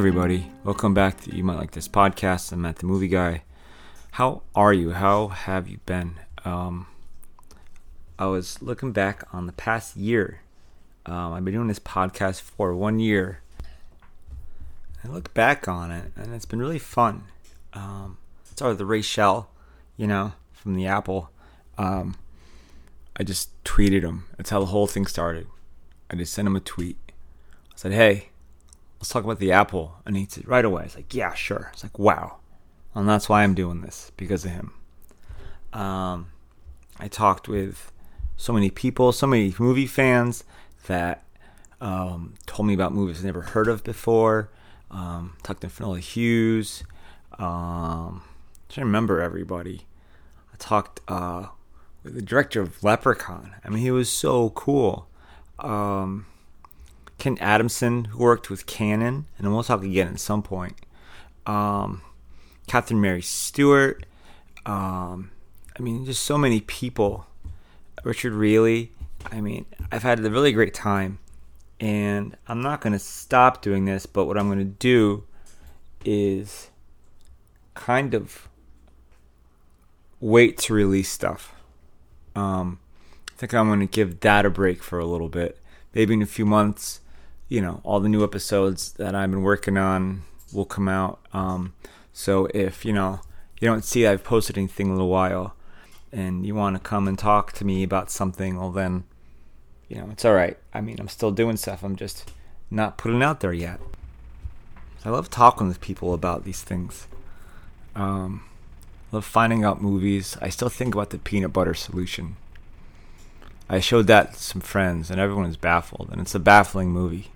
everybody, welcome back to You Might Like This podcast. I'm Matt the Movie Guy. How are you? How have you been? Um, I was looking back on the past year. Um, I've been doing this podcast for one year. I look back on it, and it's been really fun. Um, started with Ray Shell, you know, from the Apple. Um, I just tweeted him. That's how the whole thing started. I just sent him a tweet. I said, "Hey, let's talk about the Apple." And he said right away, "It's like, yeah, sure." It's like, wow, and that's why I'm doing this because of him. Um, I talked with so many people, so many movie fans that um, told me about movies I never heard of before. Um, talked to Finola Hughes. Um, I trying to remember everybody. I talked uh, with the director of Leprechaun. I mean, he was so cool. Um, Ken Adamson, who worked with Cannon, and we'll talk again at some point. Um, Catherine Mary Stewart. Um, I mean, just so many people. Richard Reilly. I mean, I've had a really great time, and I'm not going to stop doing this. But what I'm going to do is kind of wait to release stuff. Um, I think I'm going to give that a break for a little bit. Maybe in a few months, you know, all the new episodes that I've been working on will come out. Um, so if you know you don't see I've posted anything in a while, and you want to come and talk to me about something, well then, you know, it's all right. I mean, I'm still doing stuff. I'm just not putting out there yet. I love talking with people about these things. Um, love finding out movies. I still think about the peanut butter solution. I showed that to some friends, and everyone was baffled. And it's a baffling movie.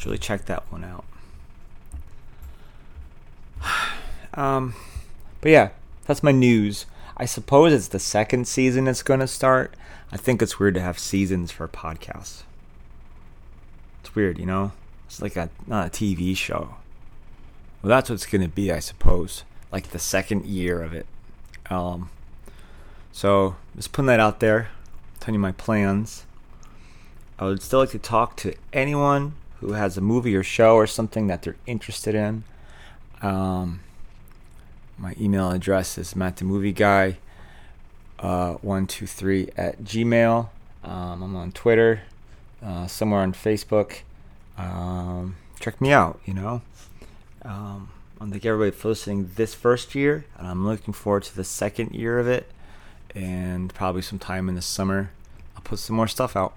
Let's really check that one out. um, but yeah, that's my news. I suppose it's the second season it's going to start. I think it's weird to have seasons for podcasts. It's weird, you know? It's like a not a TV show. Well, that's what it's going to be, I suppose. Like the second year of it. Um, so, just putting that out there, telling you my plans. I would still like to talk to anyone who has a movie or show or something that they're interested in. Um, my email address is mattthemovieguy uh, 123 at gmail. Um, I'm on Twitter, uh, somewhere on Facebook. Um, check me out, you know. Um, I thank everybody for listening this first year, and I'm looking forward to the second year of it, and probably sometime in the summer, I'll put some more stuff out.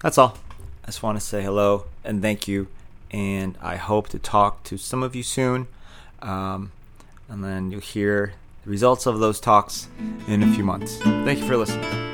That's all. I just want to say hello and thank you, and I hope to talk to some of you soon. Um, and then you'll hear the results of those talks in a few months. Thank you for listening.